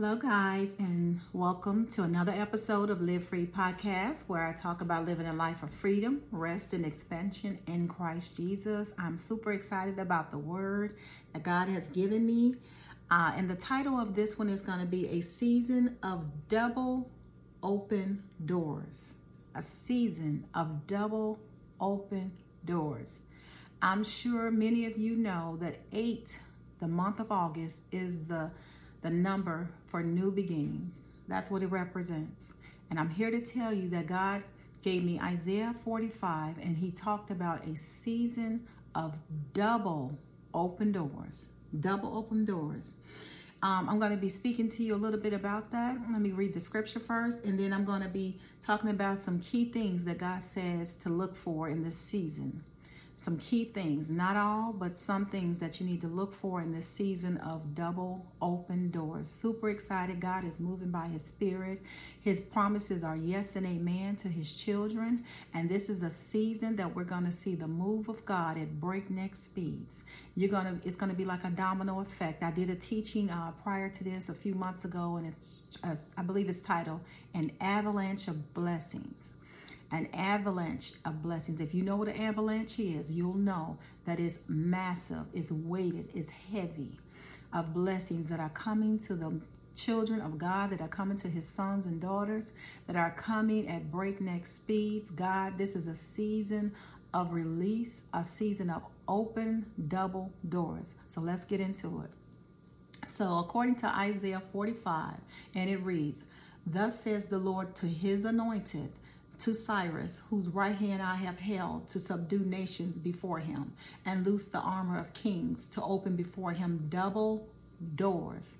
Hello, guys, and welcome to another episode of Live Free Podcast, where I talk about living a life of freedom, rest, and expansion in Christ Jesus. I'm super excited about the word that God has given me. Uh, and the title of this one is going to be A Season of Double Open Doors. A season of double open doors. I'm sure many of you know that 8, the month of August, is the the number for new beginnings. That's what it represents. And I'm here to tell you that God gave me Isaiah 45 and he talked about a season of double open doors. Double open doors. Um, I'm going to be speaking to you a little bit about that. Let me read the scripture first, and then I'm going to be talking about some key things that God says to look for in this season some key things, not all, but some things that you need to look for in this season of double open doors. Super excited. God is moving by His Spirit. His promises are yes and amen to His children. And this is a season that we're going to see the move of God at breakneck speeds. You're going to, it's going to be like a domino effect. I did a teaching uh, prior to this a few months ago, and it's, uh, I believe it's titled An Avalanche of Blessings an avalanche of blessings. If you know what an avalanche is, you'll know that it's massive, it's weighted, it's heavy of blessings that are coming to the children of God, that are coming to his sons and daughters, that are coming at breakneck speeds. God, this is a season of release, a season of open double doors. So let's get into it. So, according to Isaiah 45, and it reads, Thus says the Lord to his anointed, to Cyrus, whose right hand I have held to subdue nations before him, and loose the armor of kings, to open before him double doors,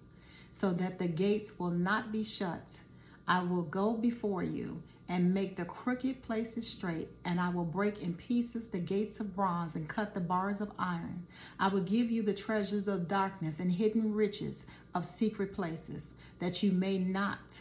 so that the gates will not be shut. I will go before you and make the crooked places straight, and I will break in pieces the gates of bronze and cut the bars of iron. I will give you the treasures of darkness and hidden riches of secret places, that you may not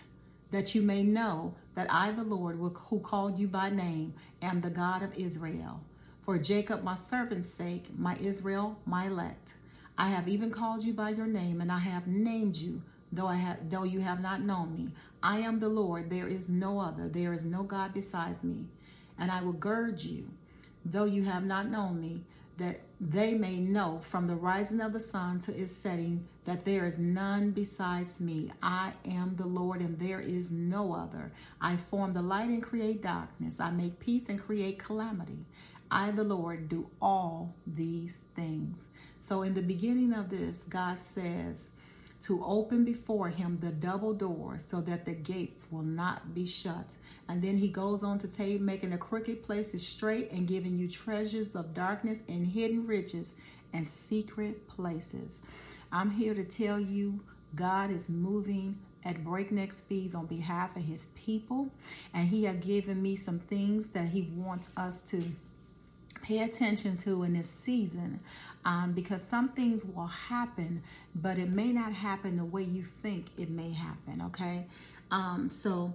that you may know that I, the Lord, who called you by name, am the God of Israel. For Jacob, my servant's sake, my Israel, my elect. I have even called you by your name, and I have named you, though I have, though you have not known me. I am the Lord; there is no other. There is no God besides me. And I will gird you, though you have not known me, that they may know from the rising of the sun to its setting that there is none besides me. I am the Lord and there is no other. I form the light and create darkness. I make peace and create calamity. I, the Lord, do all these things. So, in the beginning of this, God says, to open before him the double door so that the gates will not be shut. And then he goes on to you, making the crooked places straight and giving you treasures of darkness and hidden riches and secret places. I'm here to tell you God is moving at breakneck speeds on behalf of his people. And he has given me some things that he wants us to pay attention to in this season um, because some things will happen, but it may not happen the way you think it may happen. Okay. Um, so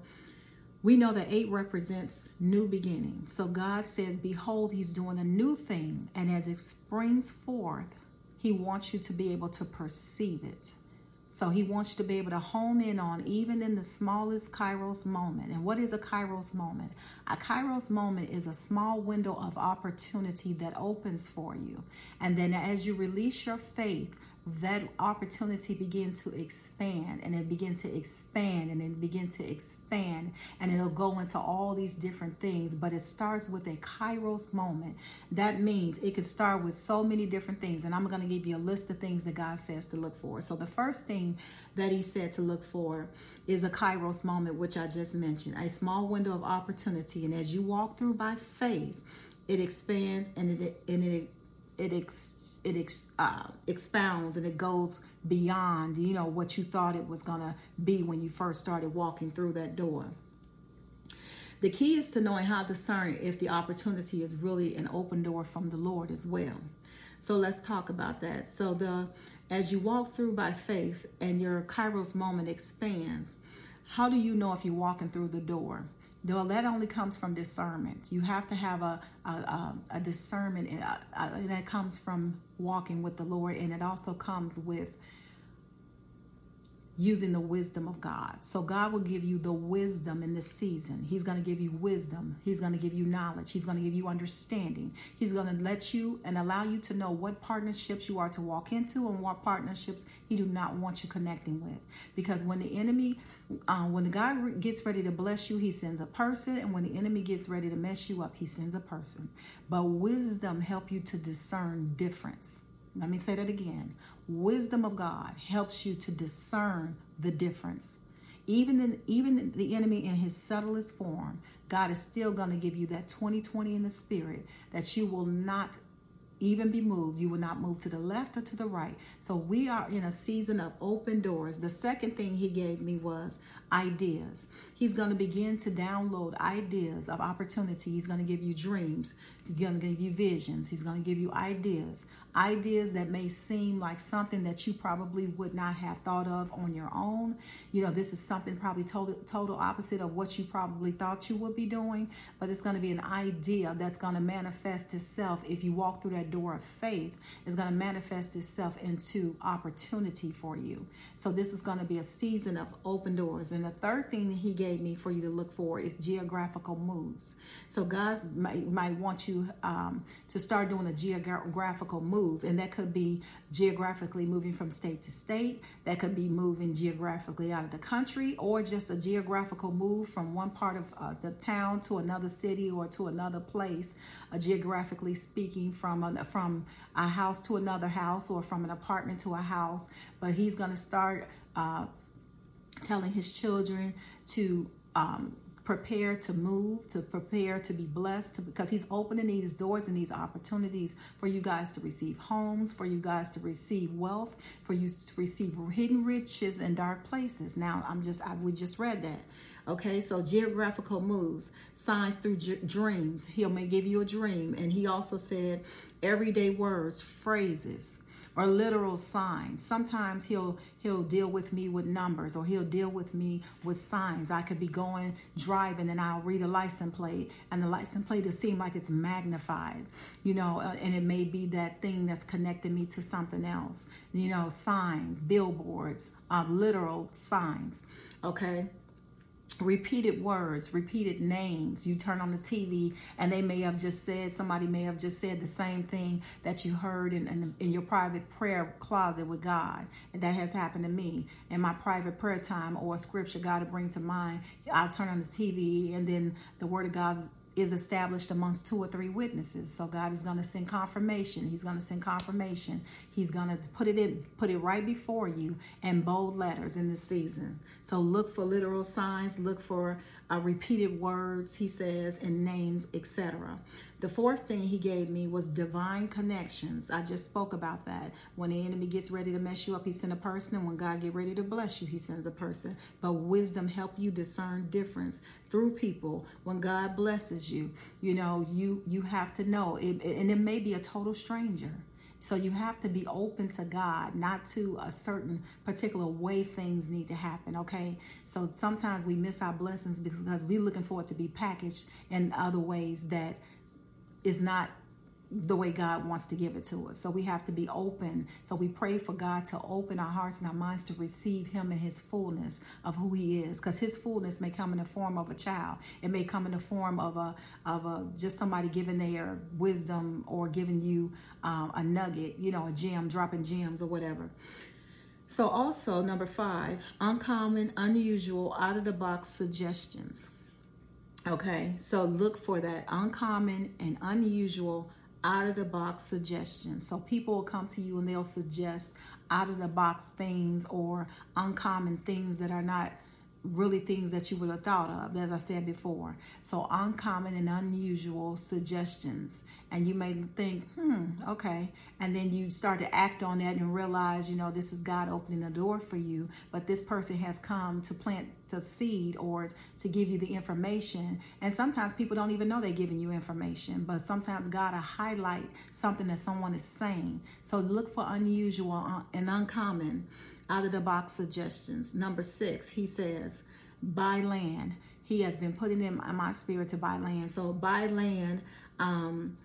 we know that eight represents new beginnings. So God says, Behold, He's doing a new thing. And as it springs forth, He wants you to be able to perceive it. So he wants you to be able to hone in on even in the smallest kairos moment. And what is a kairos moment? A kairos moment is a small window of opportunity that opens for you. And then as you release your faith, that opportunity begin to expand and it begin to expand and it begin to expand and it'll go into all these different things. But it starts with a kairos moment. That means it could start with so many different things and i'm going to give you a list of things that god says to look for. So the first thing that he said to look for is a kairos moment which i just mentioned. A small window of opportunity and as you walk through by faith it expands and it and it it, it it ex, uh, expounds and it goes beyond you know what you thought it was to be when you first started walking through that door. The key is to knowing how to discern if the opportunity is really an open door from the lord as well. So let's talk about that. So the as you walk through by faith and your kairos moment expands how do you know if you're walking through the door well, that only comes from discernment. You have to have a a, a discernment, and, uh, uh, that comes from walking with the Lord, and it also comes with using the wisdom of God. So God will give you the wisdom in this season. He's going to give you wisdom. He's going to give you knowledge. He's going to give you understanding. He's going to let you and allow you to know what partnerships you are to walk into and what partnerships he do not want you connecting with. Because when the enemy, um, when the God gets ready to bless you, he sends a person. And when the enemy gets ready to mess you up, he sends a person. But wisdom help you to discern difference. Let me say that again. Wisdom of God helps you to discern the difference. Even in, even the enemy in his subtlest form, God is still going to give you that 2020 in the spirit that you will not even be moved. You will not move to the left or to the right. So we are in a season of open doors. The second thing he gave me was ideas. He's going to begin to download ideas of opportunity. He's going to give you dreams. He's going to give you visions. He's going to give you ideas. Ideas that may seem like something that you probably would not have thought of on your own. You know, this is something probably total, total opposite of what you probably thought you would be doing, but it's going to be an idea that's going to manifest itself if you walk through that door of faith. It's going to manifest itself into opportunity for you. So this is going to be a season of open doors. And the third thing that he gave me for you to look for is geographical moves. So God might, might want you um, to start doing a geographical move, and that could be geographically moving from state to state. That could be moving geographically out of the country, or just a geographical move from one part of uh, the town to another city or to another place. Uh, geographically speaking, from a, from a house to another house, or from an apartment to a house. But He's going to start. Uh, telling his children to um, prepare to move, to prepare to be blessed, to, because He's opening these doors and these opportunities for you guys to receive homes, for you guys to receive wealth, for you to receive hidden riches in dark places. Now, I'm just, I, we just read that. Okay, so geographical moves, signs through dreams. He may give you a dream. And he also said everyday words, phrases or literal signs. Sometimes he'll he'll deal with me with numbers or he'll deal with me with signs. I could be going driving and I'll read a license plate and the license plate will seem like it's magnified, you know, uh, and it may be that thing that's connecting me to something else. You know, signs, billboards, uh, literal signs. Okay repeated words, repeated names. You turn on the TV and they may have just said, somebody may have just said the same thing that you heard in, in, in, your private prayer closet with God. And that has happened to me. In my private prayer time or scripture God will bring to mind, I'll turn on the TV and then the word of God is established amongst two or three witnesses. So God is going to send confirmation. He's going to send confirmation. He's going to put it in, put it right before you in bold letters in this season. So look for literal signs. Look for uh, repeated words. He says and names, etc. The fourth thing he gave me was divine connections. I just spoke about that. When the enemy gets ready to mess you up, he sends a person, and when God get ready to bless you, he sends a person. But wisdom help you discern difference through people. When God blesses you, you know you you have to know, it, and it may be a total stranger. So you have to be open to God, not to a certain particular way things need to happen, okay? So sometimes we miss our blessings because we're looking for it to be packaged in other ways that is not the way God wants to give it to us. So we have to be open. So we pray for God to open our hearts and our minds to receive Him in His fullness of who He is, because His fullness may come in the form of a child. It may come in the form of a of a just somebody giving their wisdom or giving you um, a nugget, you know, a gem, dropping gems or whatever. So also number five, uncommon, unusual, out of the box suggestions. Okay, so look for that uncommon and unusual out of the box suggestions. So people will come to you and they'll suggest out of the box things or uncommon things that are not really things that you would have thought of, as I said before. So, uncommon and unusual suggestions. And you may think, hmm, okay. And then you start to act on that and realize, you know, this is God opening a door for you. But this person has come to plant the seed or to give you the information. And sometimes people don't even know they're giving you information. But sometimes God will highlight something that someone is saying. So, look for unusual uh, and uncommon out of the box suggestions. Number six, he says, buy land. He has been putting in my spirit to buy land. So buy land. Um,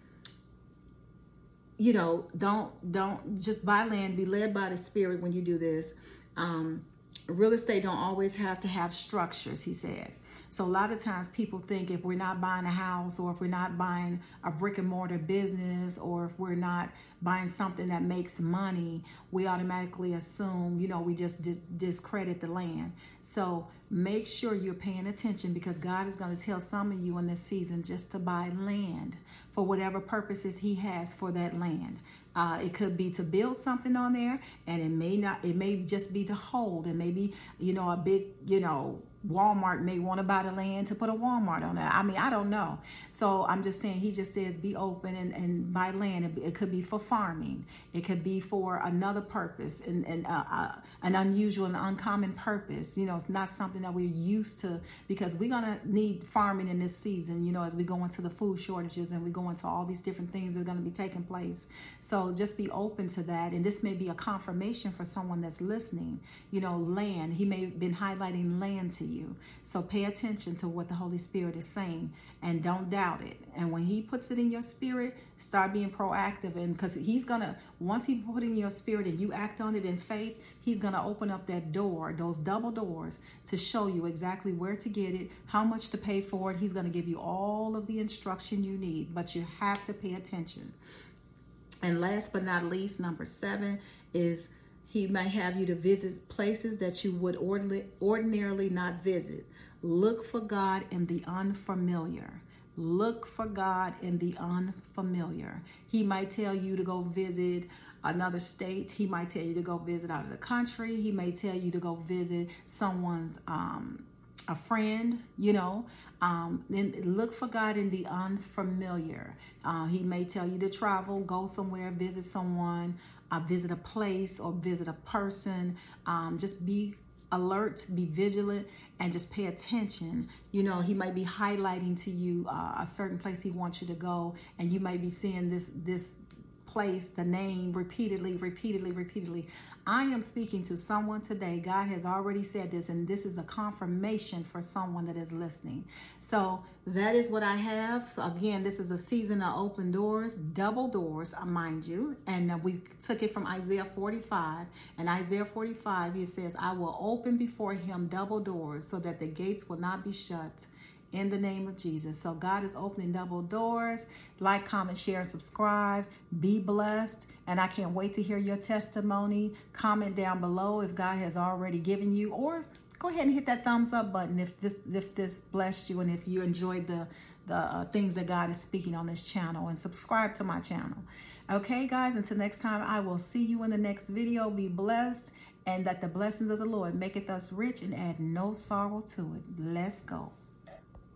you know, don't don't just buy land. Be led by the spirit when you do this. Um, real estate don't always have to have structures, he said. So a lot of times people think if we're not buying a house or if we're not buying a brick and mortar business or if we're not buying something that makes money, we automatically assume, you know, we just dis- discredit the land. So make sure you're paying attention because God is going to tell some of you in this season just to buy land for whatever purposes He has for that land. Uh, it could be to build something on there, and it may not. It may just be to hold, and maybe you know a big, you know, Walmart may want to buy the land to put a Walmart on it. I mean, I don't know. So I'm just saying, he just says be open and, and buy land. It, could be for farming. It could be for another purpose and, and uh, uh, an unusual and uncommon purpose. You know, it's not something that we're used to because we're going to need farming in this season, you know, as we go into the food shortages and we go into all these different things that are going to be taking place. So just be open to that. And this may be a confirmation for someone that's listening. You know, land. He may have been highlighting land to you you. So pay attention to what the Holy Spirit is saying and don't doubt it. And when He puts it in your spirit, start being proactive. And because He's going to, once He put it in your spirit and you act on it in faith, He's going to open up that door, those double doors, to show you exactly where to get it, how much to pay for it. He's going to give you all of the instruction you need, but you have to pay attention. And last but not least, number seven is he may have you to visit places that you would ordinarily not visit. Look for God in the unfamiliar. Look for God in the unfamiliar. He might tell you to go visit another state. He might tell you to go visit out of the country. He may tell you to go visit someone's um, a friend, you know. Um, then look for God in the unfamiliar. Uh, he may tell you to travel, go somewhere, visit someone, uh, visit a place or visit a person. Um, just be alert, be vigilant, and just pay attention. You know, he might be highlighting to you uh, a certain place he wants you to go, and you might be seeing this this place, the name repeatedly, repeatedly, repeatedly. I am speaking to someone today. God has already said this, and this is a confirmation for someone that is listening. So that is what I have. So again, this is a season of open doors, double doors, uh, mind you. And uh, we took it from Isaiah 45. And Isaiah 45, he says, I will open before him double doors so that the gates will not be shut in the name of Jesus. So God is opening double doors. Like, comment, share, and subscribe. Be blessed. And I can't wait to hear your testimony. Comment down below if God has already given you or go ahead and hit that thumbs up button if this if this blessed you and if you enjoyed the the uh, things that God is speaking on this channel and subscribe to my channel. Okay, guys, until next time, I will see you in the next video. Be blessed and that the blessings of the Lord maketh us rich and add no sorrow to it. Let's go.